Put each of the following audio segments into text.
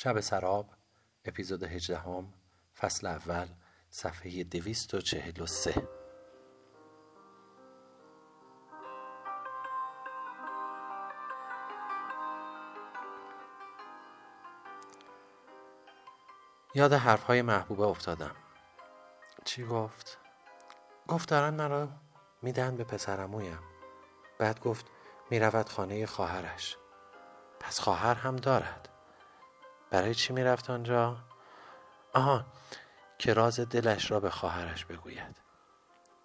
شب سراب اپیزود 18 هم، فصل اول صفحه 243 یاد حرفهای محبوبه افتادم. چی گفت؟ گفت دارن مرا میدن به پسرمویم بعد گفت می‌رود خانه خواهرش. پس خواهر هم دارد. برای چی می‌رفت آنجا؟ آها که راز دلش را به خواهرش بگوید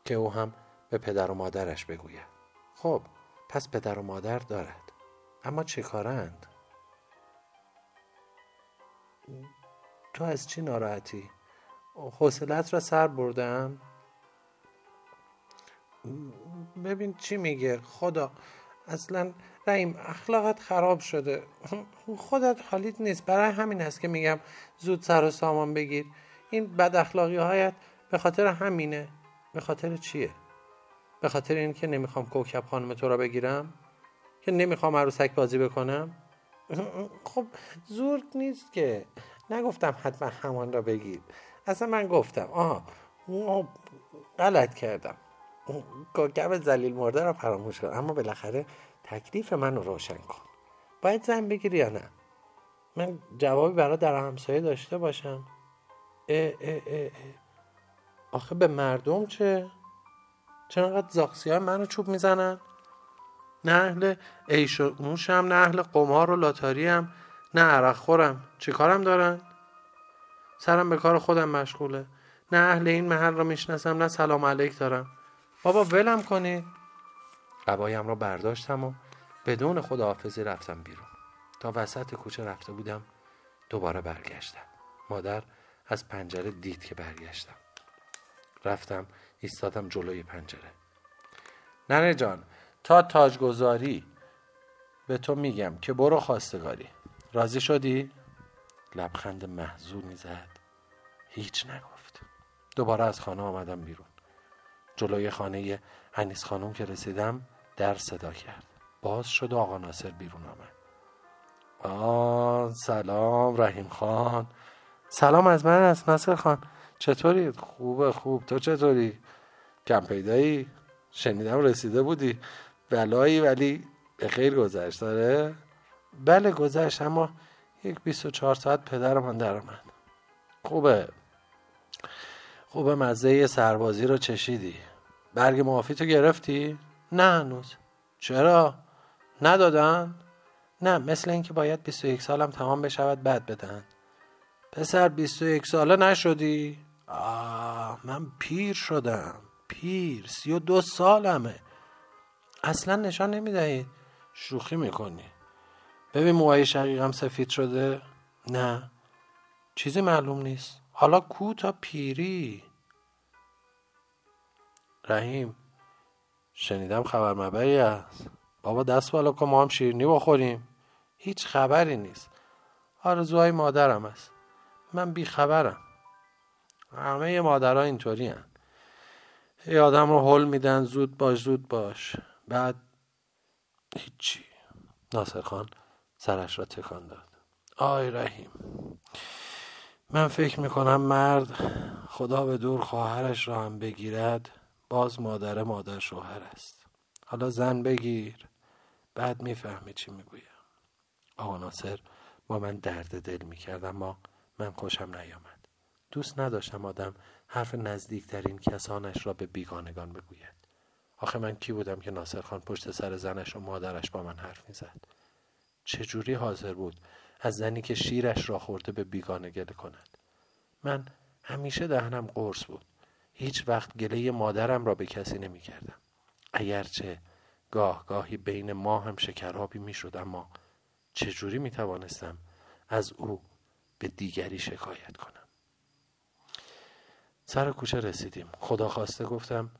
که او هم به پدر و مادرش بگوید خب پس پدر و مادر دارد اما چه کارند؟ تو از چی ناراحتی؟ حوصلت را سر بردم؟ ببین چی میگه خدا اصلا رحیم اخلاقت خراب شده. خودت حالیت نیست. برای همین هست که میگم زود سر و سامان بگیر. این بد اخلاقی هایت به خاطر همینه. به خاطر چیه؟ به خاطر اینکه نمی‌خوام کوکب خانم تو را بگیرم؟ که نمی‌خوام عروسک بازی بکنم؟ خب زور نیست که. نگفتم حتما همان را بگیر. اصلا من گفتم آه غلط کردم. کوکب زلیل مرده را فراموش کن. اما بالاخره تکلیف من رو روشن کن. باید زن بگیری یا نه؟ من جوابی برای در همسایه داشته باشم. اه اه اه آخه به مردم چه؟ چرا انقدر زاخسی های منو چوب می‌زنن؟ نه اهل عیش و نه اهل قمار و لاتاری هم نه عرق خورم. چه کارم دارن؟ سرم به کار خودم مشغوله. نه اهل این محل را می‌شناسم نه سلام علیک دارم. بابا ولم کنید قبایم را برداشتم و بدون خداحافظی رفتم بیرون. تا وسط کوچه رفته بودم دوباره برگشتم. مادر از پنجره دید که برگشتم. رفتم ایستادم جلوی پنجره. ننه جان تا تاجگذاری به تو میگم که برو خواستگاری. راضی شدی؟ لبخند محزونی زد هیچ نگفت. دوباره از خانه آمدم بیرون. جلوی خانه انیس خانم که رسیدم در صدا کرد. باز شد و آقا ناصر بیرون آمد. آه سلام رحیم خان. سلام از من است ناصر خان. چطوری؟ خوبه خوب. تو چطوری؟ کم پیدایی؟ شنیدم رسیده بودی. بلایی ولی به خیر گذشت داره بله گذشت اما یک 24 ساعت پدرمان در آمد. خوبه. خوبه مزه سربازی رو چشیدی. برگ معافی تو گرفتی؟ نه هنوز. چرا؟ ندادن؟ نه مثل اینکه باید 21 سالم تمام بشود بعد بدن. پسر 21 ساله نشدی؟ آه من پیر شدم. پیر سی و دو سالمه. اصلا نشان نمی‌دهید شوخی می‌کنی. ببین موهای شقیقم سفید شده؟ نه. چیزی معلوم نیست. حالا کو تا پیری؟ رحیم شنیدم خبر مبری است بابا دست بالا کن ما هم شیرینی بخوریم. هیچ خبری نیست. آرزوهای مادرم است من بیخبرم همه مادرها اینطوری هن. ای آدم رو حل میدن زود باش زود باش. بعد هیچی. ناصر خان سرش را تکان داد. آی رحیم. من فکر می‌کنم مرد خدا به دور خواهرش را هم بگیرد. باز مادر مادر شوهر است. حالا زن بگیر. بعد می‌فهمی چی می‌گویم. آقا ناصر با من درد دل می‌کرد اما من خوشم نیامد. دوست نداشتم آدم حرف نزدیکترین کسانش را به بیگانگان بگوید. آخه من کی بودم که ناصر خان پشت سر زنش و مادرش با من حرف می‌زد؟ چجوری حاضر بود از زنی که شیرش را خورده به بیگانه گله کند؟ من همیشه دهنم قرص بود. هیچ وقت گله مادرم را به کسی نمی کردم. اگرچه گاه گاهی بین ما هم شکرابی می شد اما چجوری می توانستم از او به دیگری شکایت کنم؟ سر کوچه رسیدیم. خدا خواسته گفتم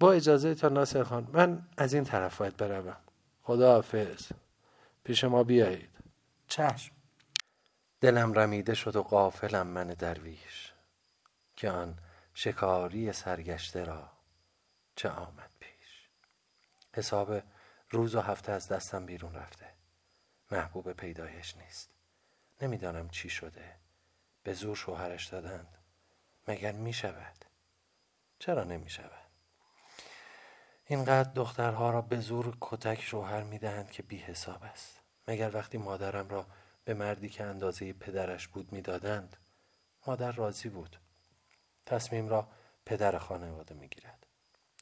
با اجازه تا ناصر خان من از این طرف باید بروم. خدا حافظ. پیش ما بیایید. چشم. دلم رمیده شد و قافلم من درویش. که آن شکاری سرگشته را چه آمد پیش؟ حساب روز و هفته از دستم بیرون رفته. محبوب پیدایش نیست. نمی‌دانم چی شده. به زور شوهرش دادند. مگر می شود چرا نمی شود اینقدر دخترها را به زور کتک شوهر می دهند که بی حساب است. مگر وقتی مادرم را به مردی که اندازه پدرش بود می‌دادند مادر راضی بود؟ تصمیم را پدر خانواده می گیرد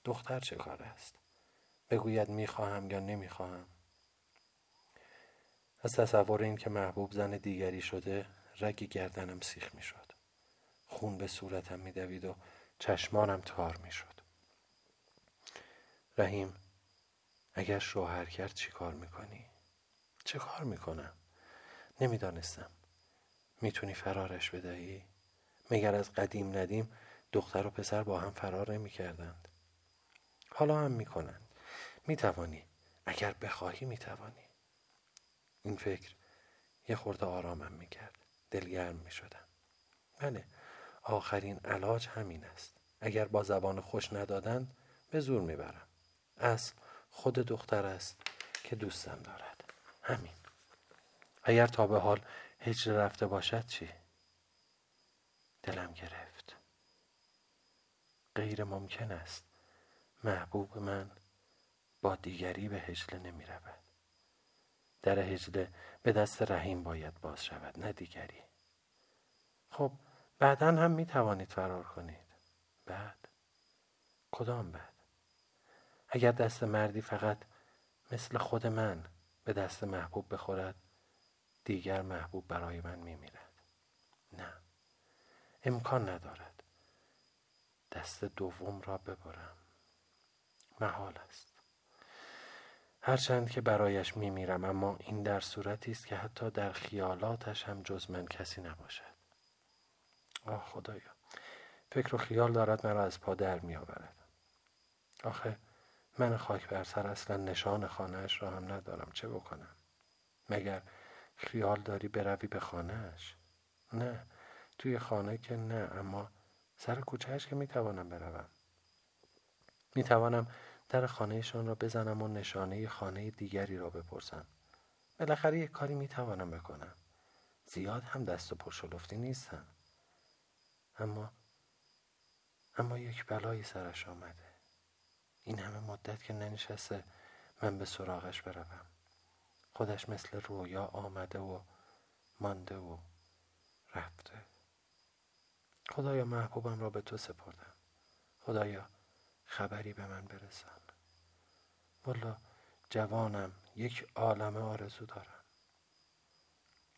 دختر چه کار است بگوید می‌خواهم یا نمی‌خواهم از تصور این که محبوب زن دیگری شده رگ گردنم سیخ می شد. خون به صورتم می دوید و چشمانم تار می شد. رحیم اگر شوهر کرد چی کار می‌کنی؟ چه کار می‌کنم؟ نمی‌دانستم می‌تونی فرارش بدهی؟ مگر از قدیم ندیم دختر و پسر با هم فرار نمی کردند. حالا هم می‌کنند. می‌توانی اگر بخواهی می‌توانی. این فکر یه خورده آرامم می‌کرد. دلگرم می‌شدم. بله آخرین علاج همین است. اگر با زبان خوش ندادند به زور می‌برم. اصل خود دختر است که دوستم دارد. همین. اگر تا به حال هجر رفته باشد چی؟ دلم گرفت. غیر ممکن است محبوب من با دیگری به هجله نمی رود. در هجله به دست رحیم باید باز شود نه دیگری. خب بعدا هم می توانید فرار کنید. بعد؟ کدام بعد؟ اگر دست مردی فقط مثل خود من به دست محبوب بخورد دیگر محبوب برای من می میرد امکان ندارد. دست دوم را ببرم. محال است. هرچند که برایش می میرم اما این در صورتی است که حتی در خیالاتش هم جز من کسی نباشد. آه خدایا فکر و خیال دارد مرا از پا در می آورد آخه من خاک بر سر اصلا نشان خانهاش را هم ندارم. چه بکنم؟ مگر خیال داری بروی به خانهاش؟ نه. توی خانه که نه اما سر کوچهش که می‌توانم بروم. می‌توانم در خانهشان را بزنم و نشانه خانه دیگری را بپرسم. بالاخره یک کاری می‌توانم بکنم. زیاد هم دست و پرشلفتی نیستم. اما اما یک بلایی سرش آمده. این همه مدت که ننشسته من به سراغش بروم. خودش مثل رویا آمده و مانده و رفته. خدایا محبوبم را به تو سپردم خدایا خبری به من برسان والا جوانم یک عالم آرزو دارم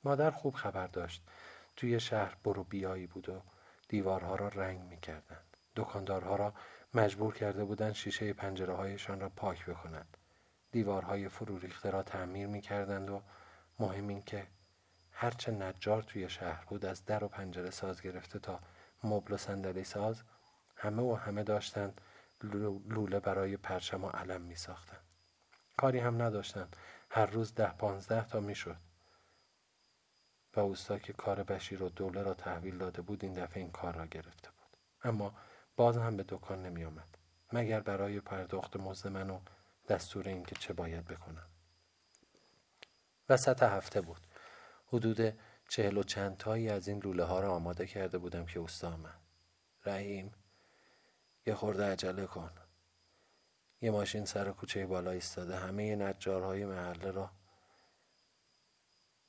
مادر خوب خبر داشت توی شهر برو بیایی بود و دیوارها را رنگ می کردند. دکاندارها را مجبور کرده بودند شیشه پنجره هایشان را پاک بکنند. دیوارهای فرو ریخته را تعمیر می کردند و مهم این که هرچه نجار توی شهر بود از در و پنجره ساز گرفته تا مبل و صندلی ساز همه و همه داشتند لوله برای پرچم و علم می ساختند. کاری هم نداشتند هر روز ده پانزده تا می شد. و اوستا که کار بشیر و دوله را تحویل داده بود این دفعه این کار را گرفته بود. اما باز هم به دکان نمی آمد مگر برای پرداخت مزد من و دستور این که چه باید بکنم. وسط هفته بود. حدود چهل و چند تایی از این لوله ها را آماده کرده بودم که اوستا آمد رحیم یه خورده عجله کن. یه ماشین سر کوچه بالا ایستاده. همه نجارهای محله را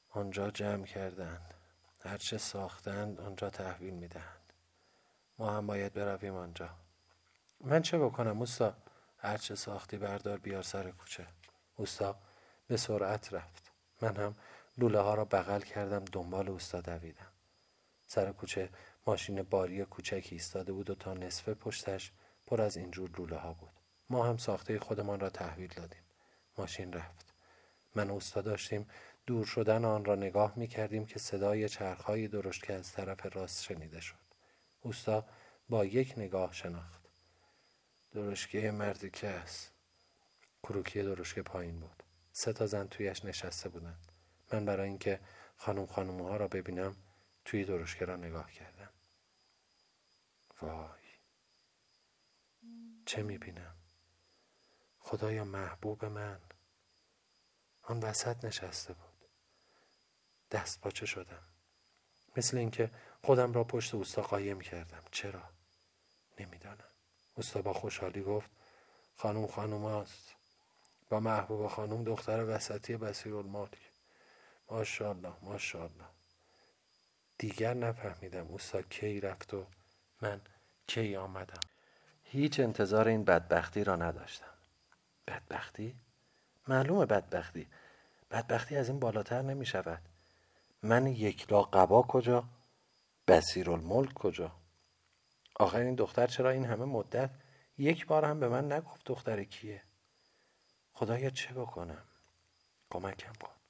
آنجا جمع کردند هرچه ساختند آنجا تحویل می‌دهند ما هم باید برویم آنجا. من چه بکنم؟ اوستا هرچه ساختی بردار بیار سر کوچه. اوستا به سرعت رفت. من هم لوله ها را بغل کردم دنبال اوستا دویدم. سر کوچه ماشین باری کوچکی ایستاده بود و تا نصف پشتش پر از اینجور لوله ها بود. ما هم ساخته خودمان را تحویل دادیم. ماشین رفت. من اوستا داشتیم. دور شدن آن را نگاه می کردیم که صدای چرخهای درشت که از طرف راست شنیده شد. اوستا با یک نگاه شناخت. درشکه مردی که است کروکی درشکه پایین بود. سه تا زن تویش نشسته بودند. من برای اینکه خانم خانم ها را ببینم توی درشکه را نگاه کردم. وای. چه می‌بینم؟ خدایا محبوب من. آن وسط نشسته بود. دست پاچه شدم. مثل اینکه خودم را پشت اوستا قایم کردم. چرا؟ نمی‌دانم. اوستا با خوشحالی گفت خانم خانم هاست با محبوب خانم دختر وسطی بسیر المالک ماشاءالله ماشاءالله. دیگر نفهمیدم اوستا کی رفت و من کی آمدم. هیچ انتظار این بدبختی را نداشتم. بدبختی؟ معلومه بدبختی. بدبختی از این بالاتر نمی شود من یک لا قبا کجا؟ بسیر الملک کجا؟ آخر این دختر چرا این همه مدت یک بار هم به من نگفت دختر کیه؟ خدایا چه بکنم؟ کمکم کن.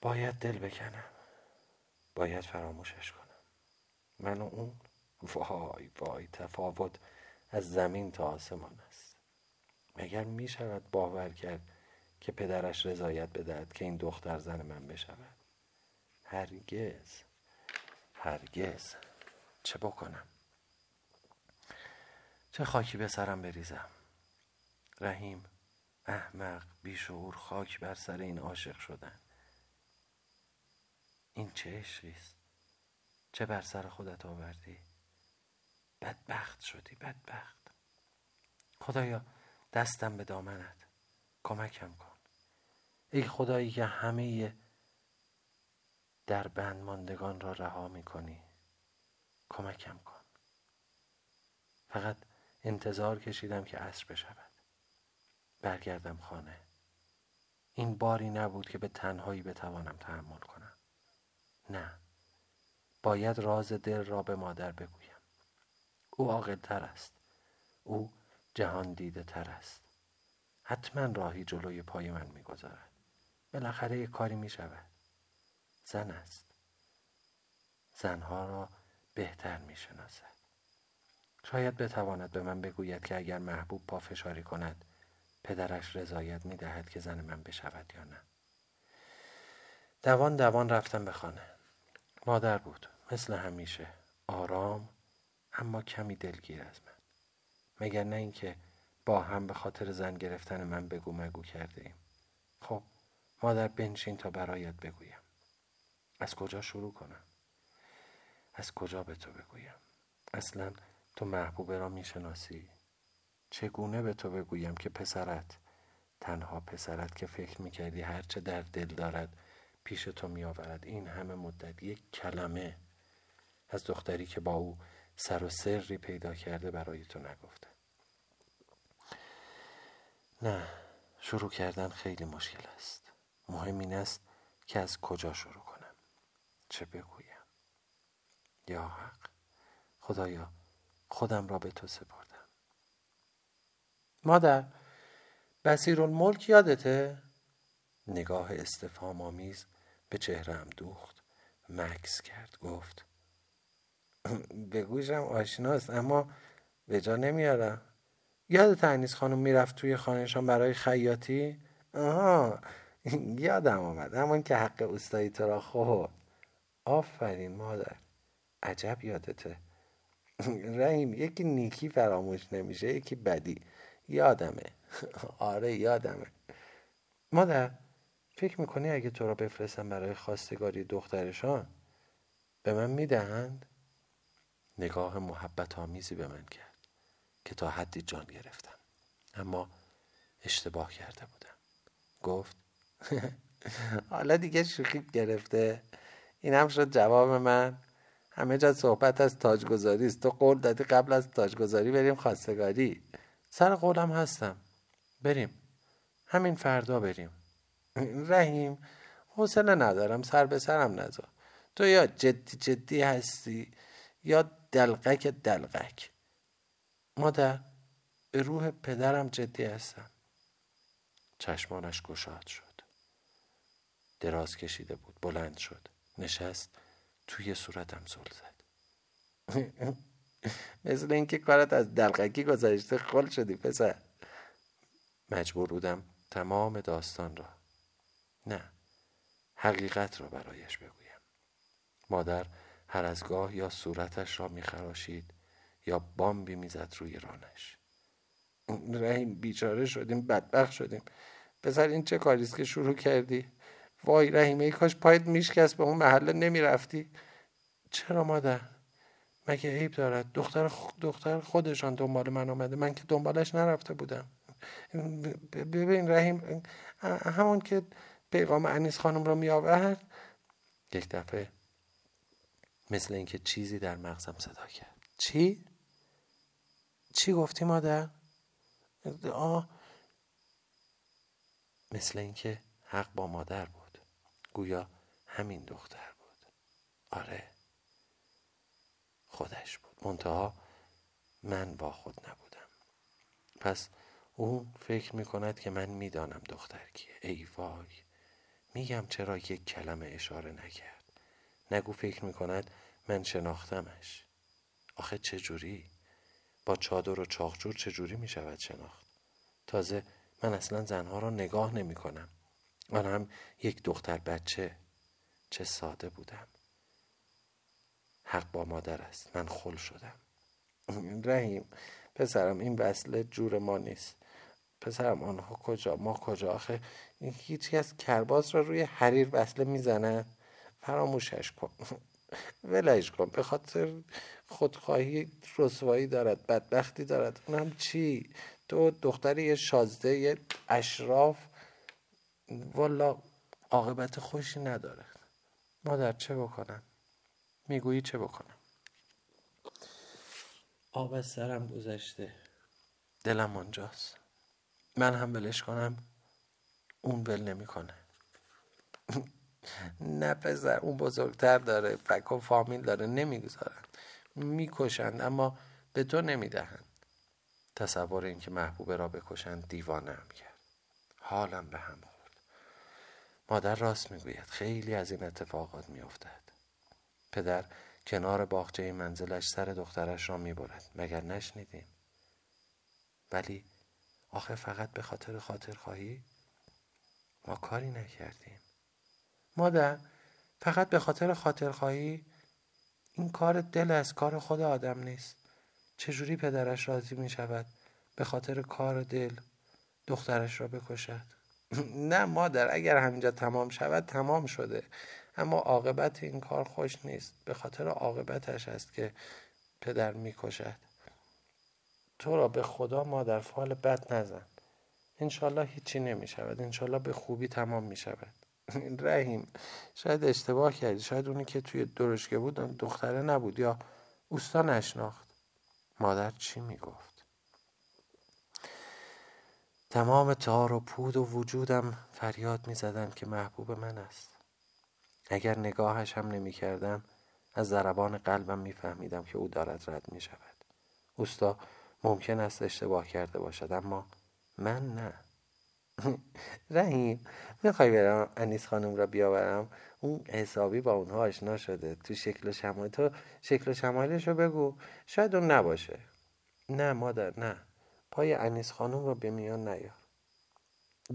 باید دل بکنم. باید فراموشش کنم. من و اون وای وای تفاوت از زمین تا آسمان است. مگر می شود باور کرد که پدرش رضایت بدهد که این دختر زن من بشود؟ هرگز هرگز. چه بکنم؟ چه خاکی به سرم بریزم؟ رحیم احمق بیشعور خاک بر سر این عاشق شدن. این چه عشقی چه بر سر خودت آوردی؟ بدبخت شدی بدبخت. خدایا دستم به دامنت. کمکم کن. ای خدایی که همه در بند ماندگان را رها می کنی کمکم کن. فقط انتظار کشیدم که عصر بشود. برگردم خانه. این باری نبود که به تنهایی بتوانم تحمل کنم. نه. باید راز دل را به مادر بگویم. او عاقل تر است. او جهان دیده تر است. حتما راهی جلوی پای من می‌گذارد. بالاخره یک کاری می شود زن است. زنها را بهتر می شناسد شاید بتواند به من بگوید که اگر محبوب پافشاری کند پدرش رضایت می دهد که زن من بشود یا نه. دوان دوان رفتم به خانه. مادر بود. مثل همیشه. آرام اما کمی دلگیر از من. مگر نه اینکه با هم به خاطر زن گرفتن من بگو مگو کرده ایم. خب مادر بنشین تا برایت بگویم. از کجا شروع کنم؟ از کجا به تو بگویم؟ اصلا تو محبوبه را می‌شناسی؟ چگونه به تو بگویم که پسرت؟ تنها پسرت که فکر می‌کردی هرچه در دل دارد پیش تو میآورد. این همه مدت یک کلمه از دختری که با او سر و سری پیدا کرده برای تو نگفته. نه شروع کردن خیلی مشکل است. مهم این است که از کجا شروع کنم. چه بگویم؟ یا حق؟ خدایا خودم را به تو سپردم. مادر بسیر الملک یادته؟ نگاه استفهام آمیز به چهرم دوخت. مکس کرد گفت به گوشم آشناست اما به جا نمیارم. یاد تنیس خانم می‌رفت توی خانهشان برای خیاطی؟ آها یادم آمد همون که حق اوستایی تو را خورد. آفرین مادر عجب یادته. رحیم یکی نیکی فراموش نمیشه یکی بدی. یادمه. آره یادمه. مادر فکر می‌کنی اگه تو را بفرستم برای خواستگاری دخترشان به من می‌دهند؟ نگاه محبت آمیزی به من کرد که تا حدی جان گرفتم. اما اشتباه کرده بودم. گفت حالا دیگه شوخی گرفته. این هم شد جواب من. همه جا صحبت از تاجگذاری است. تو قول دادی قبل از تاجگذاری بریم خواستگاری. سر قولم هستم. بریم. همین فردا بریم. رحیم حوصله ندارم سر به سرم نذار. تو یا جدی جدی هستی یا دلقک دلقک. مادر به روح پدرم جدی هستم. چشمانش گشاد شد. دراز کشیده بود بلند شد. نشست توی صورتم زل زد. مثل اینکه کارت از دلقکی گذاشته خل شدی پسر. مجبور بودم تمام داستان را نه. حقیقت را برایش بگویم. مادر هر از گاه یا صورتش را میخراشید یا بامبی می‌زد روی رانش. رحیم بیچاره شدیم بدبخت شدیم. پسر این چه کاریست که شروع کردی؟ وای رحیمه ای کاش پایت میشکست به اون محله نمی‌رفتی. چرا مادر؟ مگه عیب دارد؟ دختر دختر خودشان دنبال من آمده. من که دنبالش نرفته بودم. ببین رحیم همون که پیغام انیس خانم رو می آورد یک دفعه مثل اینکه چیزی در مغزم صدا کرد. چی؟ چی گفتی مادر؟ آه مثل اینکه حق با مادر بود. گویا همین دختر بود. آره. خودش بود. منتها من با خود نبودم. پس اون فکر می کند که من می‌دانم دختر کیه. ای وای. میگم چرا یک کلمه اشاره نکرد. نگو فکر می کند من شناختمش. آخه چجوری با چادر و چاخجور چجوری می شود شناخت؟ تازه من اصلا زنها را نگاه نمی کنم آن هم یک دختر بچه. چه ساده بودم. حق با مادر است. من خل شدم. رحیم پسرم این وصله جور ما نیست. پسرم آنها کجا ما کجا؟ آخه هیچی از کرباس را روی حریر وصله می‌زنن فراموشش کن. ولش کن. به خاطر خودخواهی رسوایی دارد بدبختی دارد. اونم چی؟ تو دختری یه شازده یه اشراف. والا عاقبت خوشی نداره. مادر چه بکنم؟ می‌گویی چه بکنم؟ آب از سرم گذشته. دلم آنجاست. من هم ولش کنم. اون ول نمی‌کنه. نه پسر اون بزرگتر داره. فک و فامیل داره. نمی‌گذارن. می‌کشند اما به تو نمی‌دهند تصور اینکه محبوبه را بکشند دیوانه هم کرد. حالم به هم خورد. مادر راست می‌گوید. خیلی از این اتفاقات میافتد. پدر کنار باغچه منزلش سر دخترش را می‌برد. مگر نشنیدیم ولی آخه فقط به خاطر خاطر خواهی ما کاری نکردیم. مادر فقط به خاطر خاطر خواهی این کار دل از کار خود آدم نیست. چجوری پدرش راضی می شود به خاطر کار دل دخترش را بکشد؟ نه مادر اگر همینجا تمام شود تمام شده. اما عاقبت این کار خوش نیست. به خاطر عاقبتش است که پدر می‌کشد. تو را به خدا مادر فال بد نزن. انشالله هیچی نمی شود انشالله به خوبی تمام می شود رحیم شاید اشتباه کردی. شاید اونی که توی درشگه بود دختره نبود یا اوستا نشناخت. مادر چی می‌گفت؟ تمام تار و پود و وجودم فریاد می‌زدند که محبوب من است. اگر نگاهش هم نمی کردم از ضربان قلبم میفهمیدم که او دارد رد می شود اوستا ممکن است اشتباه کرده باشد اما من نه. رحیم می‌خوای برم انیس خانم را بیاورم؟ اون حسابی با اونها آشنا شده. تو شکل و شمایل تو شکل و شمایلش رو بگو. شاید اون نباشه. نه مادر نه. پای انیس خانم رو به میان نیار.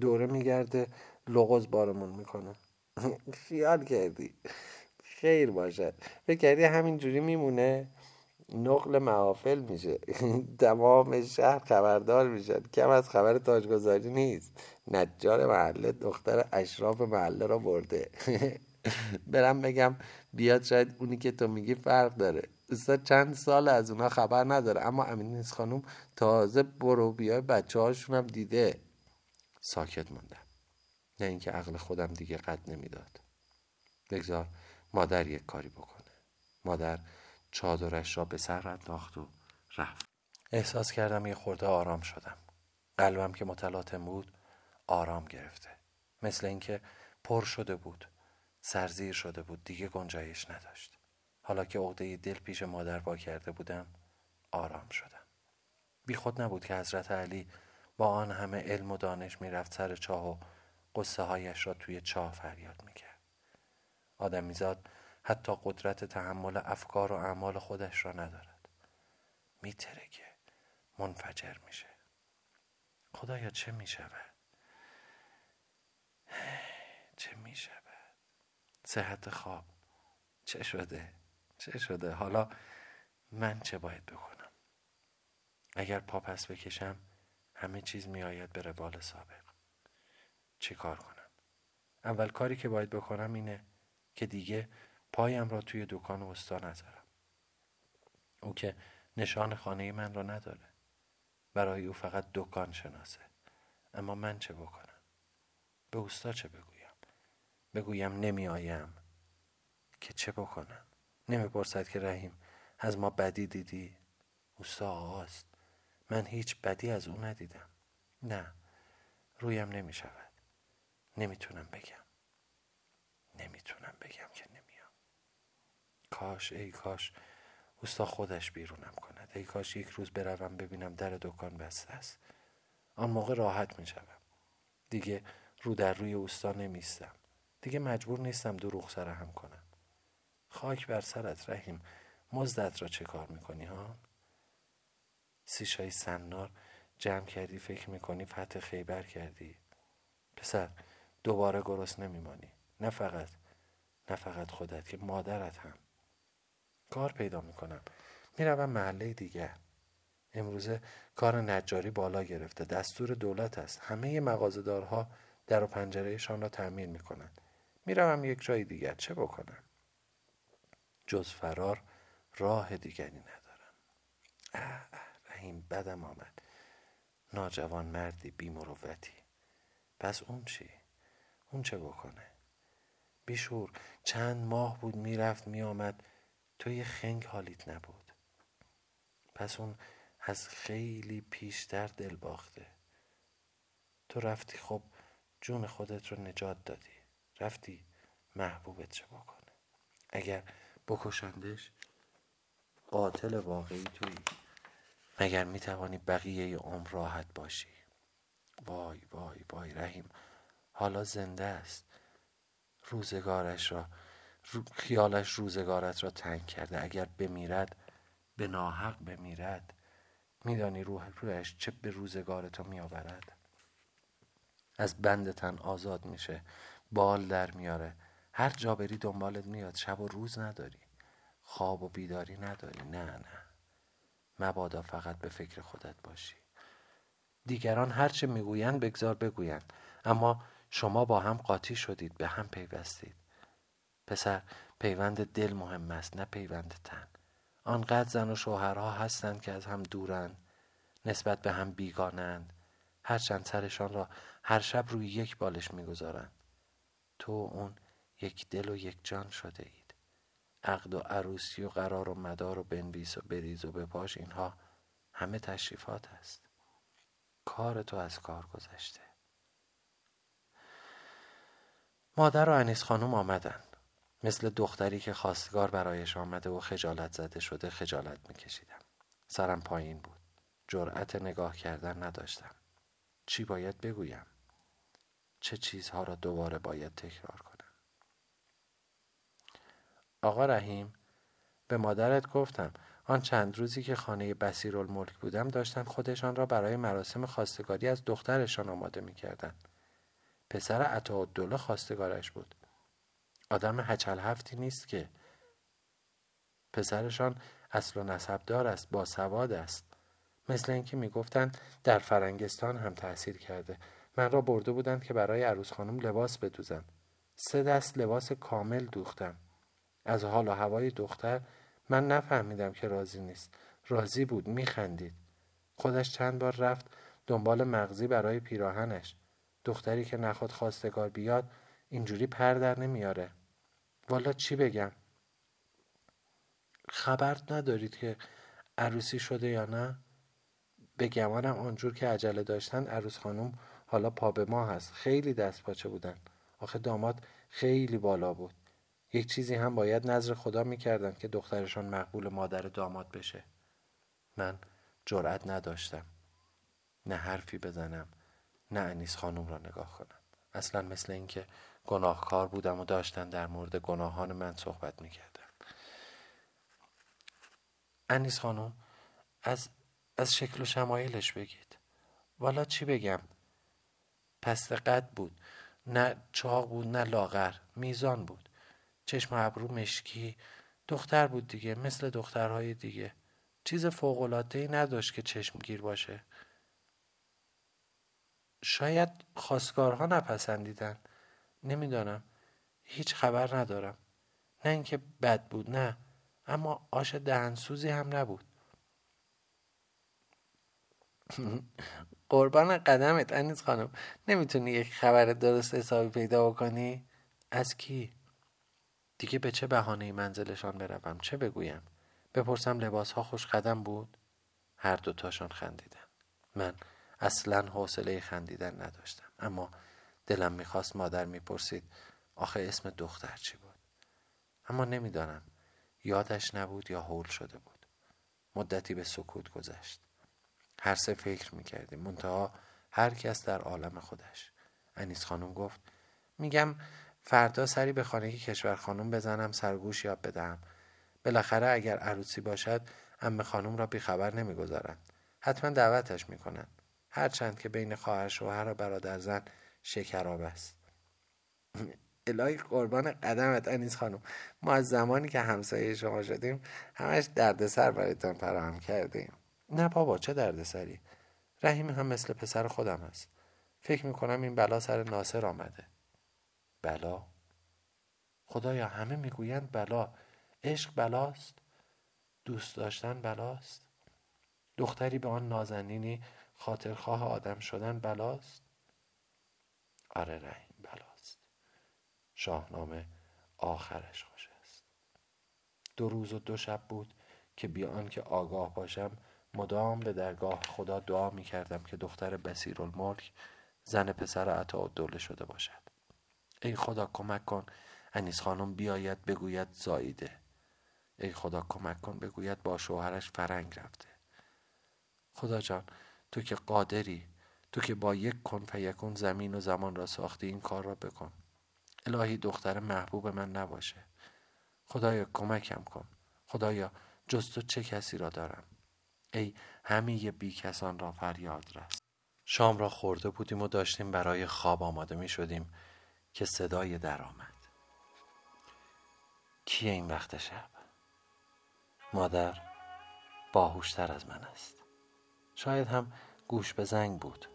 دوره میگرده لغز بارمون می‌کنه. خیال کردی. خیر باشد. فکر کردی همینجوری میمونه؟ نقل محافل میشه. تمام شهر خبردار میشن کم از خبر تاجگذاری نیست. نجار محله دختر اشراف محله را برده. برم بگم بیاد شاید اونی که تو میگی فرق داره. استاد چند سال از اونا خبر نداره. اما امین خانوم تازه برو بیای بچه هاشون هم دیده. ساکت موندم نه اینکه عقل خودم دیگه قد نمی‌داد. بگذار مادر یک کاری بکنه. مادر چادرش را به سر انداخت و رفت. احساس کردم یه خورده آرام شدم. قلبم که متلاطم بود آرام گرفته. مثل اینکه پر شده بود. سرزیر شده بود. دیگه گنجایش نداشت. حالا که عقده دل پیش مادر با کرده بودم آرام شدم. بی خود نبود که حضرت علی با آن همه علم و دانش می‌رفت سر چاه و قصه هایش را توی چاه فریاد می‌کرد. آدمیزاد حتی قدرت تحمل افکار و اعمال خودش را ندارد. میترکه. منفجر میشه. خدایا چه می‌شود؟ چه می‌شود؟ صحت خواب. چه شده؟ چه شده؟ حالا من چه باید بکنم؟ اگر پا پس بکشم همه چیز میآید به روال سابق. چی کار کنم؟ اول کاری که باید بکنم اینه که دیگه پایم را توی دکان استا نذارم. او که نشان خانه من را نداره. برای او فقط دکان شناسه. اما من چه بکنم؟ به اوستا چه بگویم؟ بگویم نمی آیم که چه بکنم؟ نمی‌پرسد که رحیم از ما بدی دیدی؟ اوستا آقاست من هیچ بدی از او ندیدم. نه رویم نمی شود نمی‌تونم بگم. نمی‌تونم بگم که کاش ای کاش اوستا خودش بیرونم کند. ای کاش یک روز بروم ببینم در دکان بسته است. آن موقع راحت می شدم. دیگه رو در روی اوستا نمیستم دیگه مجبور نیستم دروغ سرهم کنم. خاک بر سرت رحیم. مزدت را چه کار می‌کنی ها؟ سیشای سنار جمع کردی فکر می‌کنی فتح خیبر کردی. پسر دوباره گرست نمیمانی نه فقط نه فقط خودت که مادرت هم. کار پیدا می‌کنم. می‌روم محله دیگر امروزه کار نجاری بالا گرفته. دستور دولت است. همه مغازهدارها در و پنجرهشان را تعمیر می‌کنند. می‌روم یک جای دیگر چه بکنم؟ جز فرار راه دیگری ندارم. اه, اه رحیم بدم آمد. ناجوان مردی بیمروتی. پس اون چی؟ اون چه بکنه؟ بیشور چند ماه بود می‌رفت میآمد. تو یه خنگ حالیت نبود. پس اون از خیلی پیشتر دل باخته. تو رفتی خب جون خودت رو نجات دادی. رفتی محبوبت چه بکنه اگر بکشندش قاتل واقعی تویی. مگر می‌توانی بقیه عمر راحت باشی؟ وای وای وای رحیم. حالا زنده است. روزگارش را خیالش روزگارت را تنگ کرده. اگر بمیرد به ناحق بمیرد. میدانی روح رویش چه به روزگار تو میآورد. از بند تن آزاد میشه بال در میاره. هر جا بری دنبالت میاد شب و روز نداری. خواب و بیداری نداری. نه نه. مبادا فقط به فکر خودت باشی. دیگران هرچه می‌گویند بگذار بگویند. اما شما با هم قاطی شدید به هم پیوستید. پسر پیوند دل مهم است نه پیوند تن. آنقدر زن و شوهرها هستند که از هم دورند نسبت به هم بیگانند. هرچند سرشان را هر شب روی یک بالش می‌گذارند. تو و اون یک دل و یک جان شده اید. عقد و عروسی و قرار و مدار و بنویس و بریز و بپاش اینها همه تشریفات است. کار تو از کار گذشته. مادر و انیس خانم آمدند. مثل دختری که خواستگار برایش آمده و خجالت زده شده خجالت میکشیدم. سرم پایین بود. جرأت نگاه کردن نداشتم. چی باید بگویم؟ چه چیزها را دوباره باید تکرار کنم؟ آقا رحیم به مادرت گفتم آن چند روزی که خانه بسیرالملک بودم داشتن خودشان را برای مراسم خواستگاری از دخترشان آماده می‌کردند پسر عطاالدوله خواستگارش بود. آدم هچل هفتی نیست که. پسرشان اصل و نسبدار است با سواد است. مثل اینکه می‌گفتند در فرنگستان هم تحصیل کرده. من را برده بودند که برای عروس خانم لباس بدوزم سه دست لباس کامل دوختم. از حال و هوای دختر من نفهمیدم که راضی نیست. راضی بود میخندید. خودش چند بار رفت دنبال مغزی برای پیراهنش. دختری که نخواد خواستگار بیاد اینجوری پر در نمیاره. والا چی بگم؟ خبر ندارید که عروسی شده یا نه؟ به گمانم آنجور که عجله داشتن عروس خانم حالا پا به ما هست. خیلی دست پاچه بودن. آخه داماد خیلی بالا بود. یک چیزی هم باید نظر خدا می‌کردن که دخترشان مقبول مادر داماد بشه. من جرأت نداشتم. نه حرفی بزنم. نه انیس خانم را نگاه کنم. اصلا مثل اینکه گناهکار بودم و داشتن در مورد گناهان من صحبت می‌کردن. انیس خانم از از شکل و شمایلش بگید. والا چی بگم؟ پست قد بود. نه چاق بود نه لاغر. میزان بود. چشم ابرو مشکی. دختر بود دیگه مثل دخترهای دیگه. چیز ای نداشت که چشمگیر باشه. شاید خواستگارها نپسندیدن. نمی‌دانم. هیچ خبر ندارم. نه اینکه بد بود نه. اما آش دهنسوزی هم نبود. قربان قدمت انیز خانم. نمی‌تونی یک خبر درست حسابی پیدا بکنی؟ از کی؟ دیگه به چه بهانه منزلشان بروم؟ چه بگویم؟ بپرسم لباس ها خوش قدم بود؟ هر دوتاشان خندیدن. من اصلا حوصله خندیدن نداشتم. اما دلم می‌خواست مادر می‌پرسید آخه اسم دختر چی بود؟ اما نمی‌دانم یادش نبود یا حول شده بود. مدتی به سکوت گذشت. هر سه فکر می‌کردیم. منتها هر کس در عالم خودش. انیس خانم گفت میگم فردا سری به خانه کشور خانم بزنم سرگوش یاد بدهم. بالاخره اگر عروسی باشد ام خانم را بیخبر نمی‌گذارند. حتما دعوتش می‌کنند. هرچند که بین خواهر شوهر و برادر زن شکراب است. الهی قربان قدمت انیس خانم. ما از زمانی که همسایه شما شدیم همش دردسر برایتان فراهم کردیم. نه بابا چه دردسری؟ رحیم هم مثل پسر خودم است فکر می‌کنم این بلا سر ناصر آمده. بلا؟ خدایا همه می‌گویند بلا. عشق بلاست. دوست داشتن بلاست. دختری به آن نازنینی خاطرخواه آدم شدن بلاست. آره رحیم بلاست. شاهنامه آخرش خوش است دو روز و دو شب بود که بیان که آگاه باشم مدام به درگاه خدا دعا می کردم که دختر بسیر الملک زن پسر عطا دوله شده باشد. ای خدا کمک کن انیس خانم بیاید بگوید زاییده. ای خدا کمک کن بگوید با شوهرش فرنگ رفته. خدا جان تو که قادری تو که با یک کن فیکون زمین و زمان را ساختی این کار را بکن. الهی دختر محبوب من نباشه. خدایا کمکم کن. خدایا جز تو چه کسی را دارم؟ ای همه بی کسان را فریاد رست شام را خورده بودیم و داشتیم برای خواب آماده می شدیم که صدای در آمد. کیه این وقت شب؟ مادر باهوشتر از من است. شاید هم گوش به زنگ بود.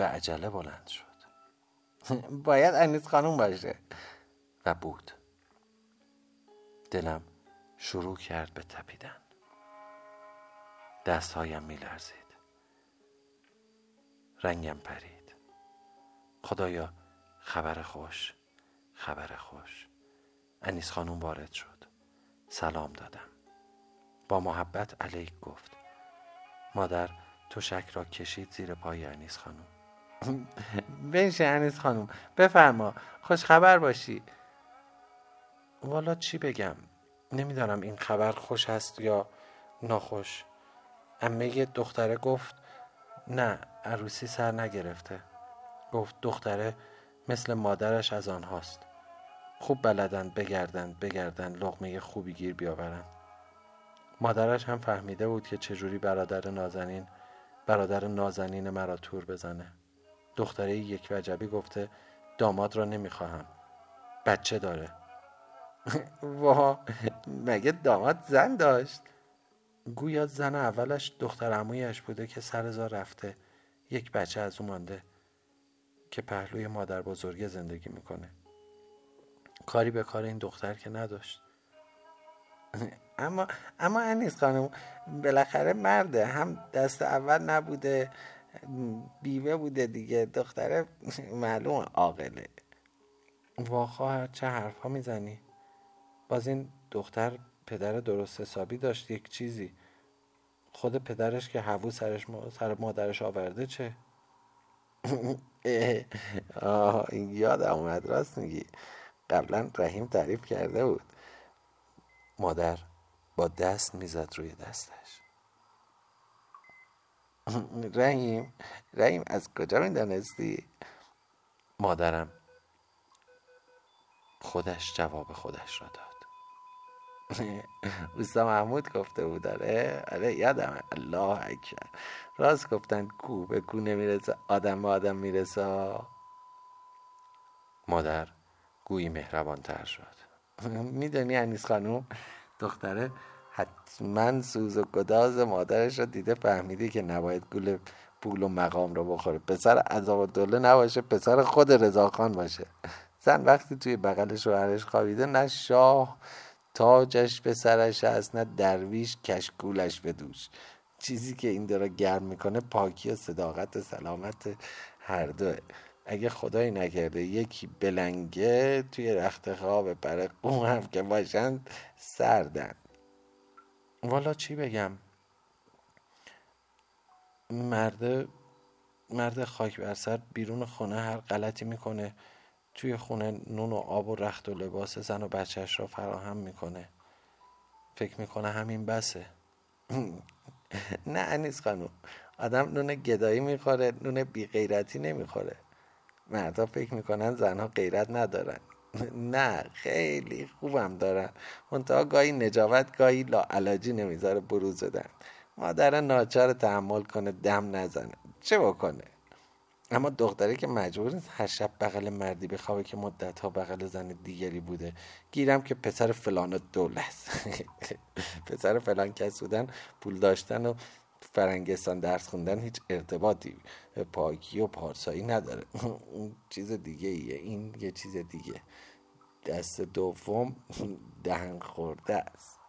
به عجله بلند شد. باید انیس خانوم باشه. و بود. دلم شروع کرد به تپیدن. دستهایم می لرزید رنگم پرید. خدایا خبر خوش خبر خوش. انیس خانوم وارد شد. سلام دادم. با محبت علیک گفت. مادر شک را کشید زیر پای انیس خانوم بنشه انیس خانوم بفرما. خوش خبر باشی. والا چی بگم؟ نمی‌دانم این خبر خوش است یا ناخوش. امه دختره گفت نه عروسی سر نگرفته. گفت دختره مثل مادرش از آنهاست. خوب بلدن بگردن بگردن لغمه خوبی گیر بیاورند مادرش هم فهمیده بود که چجوری برادر نازنین برادر نازنین مرا تور بزنه. دختره یک وجبی گفته داماد را نمی‌خواهم. بچه داره. وا مگه داماد زن داشت؟ گویا زن اولش دختر عمویش بوده که سر رفته. یک بچه از او مانده که پهلوی مادر بزرگه زندگی می‌کنه. کاری به کار این دختر که نداشت. اما اما انیس خانم. بالاخره مرده. هم دست اول نبوده. بیوه بوده دیگه. دختره معلوم عاقله. واخواه چه حرف ها می‌زنی؟ باز این دختر پدر درست حسابی داشت یک چیزی. خود پدرش که هوو سرش سر مادرش آورده چه؟ آه یادم اومد راست میگی. قبلا رحیم تعریف کرده بود. مادر با دست می‌زد روی دستش. رحیم رحیم از کجا می‌دانستی؟ مادرم خودش جواب خودش را داد. اوستا محمود گفته بود داره آره یادم الله اکبر. راست گفتن کو به کو نمی‌رسه آدم به آدم می‌رسه. مادر گویی مهربان تر شد. می‌دونی انیس خانوم دختره حتما سوز و گداز مادرش رو دیده فهمیده که نباید گول پول و مقام رو بخوره. پسر عذاب دوله نباشه پسر خود رضاخان باشه. زن وقتی توی بغل شوهرش خوابیده نه شاه تاجش به سرش هست نه درویش کشکولش به دوش. چیزی که این داره گرم می‌کنه پاکی و صداقت و سلامت هر دوه اگه خدایی نکرده یکی بلنگه توی رخت خواب برای قوم هم که باشن سردن. والا چی بگم؟ مرد مرد خاک بر سر بیرون خونه هر غلطی می‌کنه. توی خونه نون و آب و رخت و لباس زن و بچهش را فراهم می‌کنه. فکر می‌کنه همین بسه. نه انیس خانم آدم نون گدایی می‌خوره نون بی غیرتی نمی‌خوره. مردها فکر می‌کنن زنها غیرت ندارن. نه خیلی خوبم دارن منتها گاهی نجابت گاهی لاعلاجی نمی‌ذاره بروز بدن مادر ناچار تحمل کنه دم نزنه. چه بکنه؟ اما دختری که مجبور نیست هر شب بغل مردی بخوابه که مدت ها بغل زن دیگری بوده. گیرم که پسر فلان دوله است. پسر فلان کس بودن پول داشتن و فرنگستان درس خوندن هیچ ارتباطی پاکی و پارسایی نداره. اون چیز دیگه ایه این یه چیز دیگه. دست دوم دهن خورده است.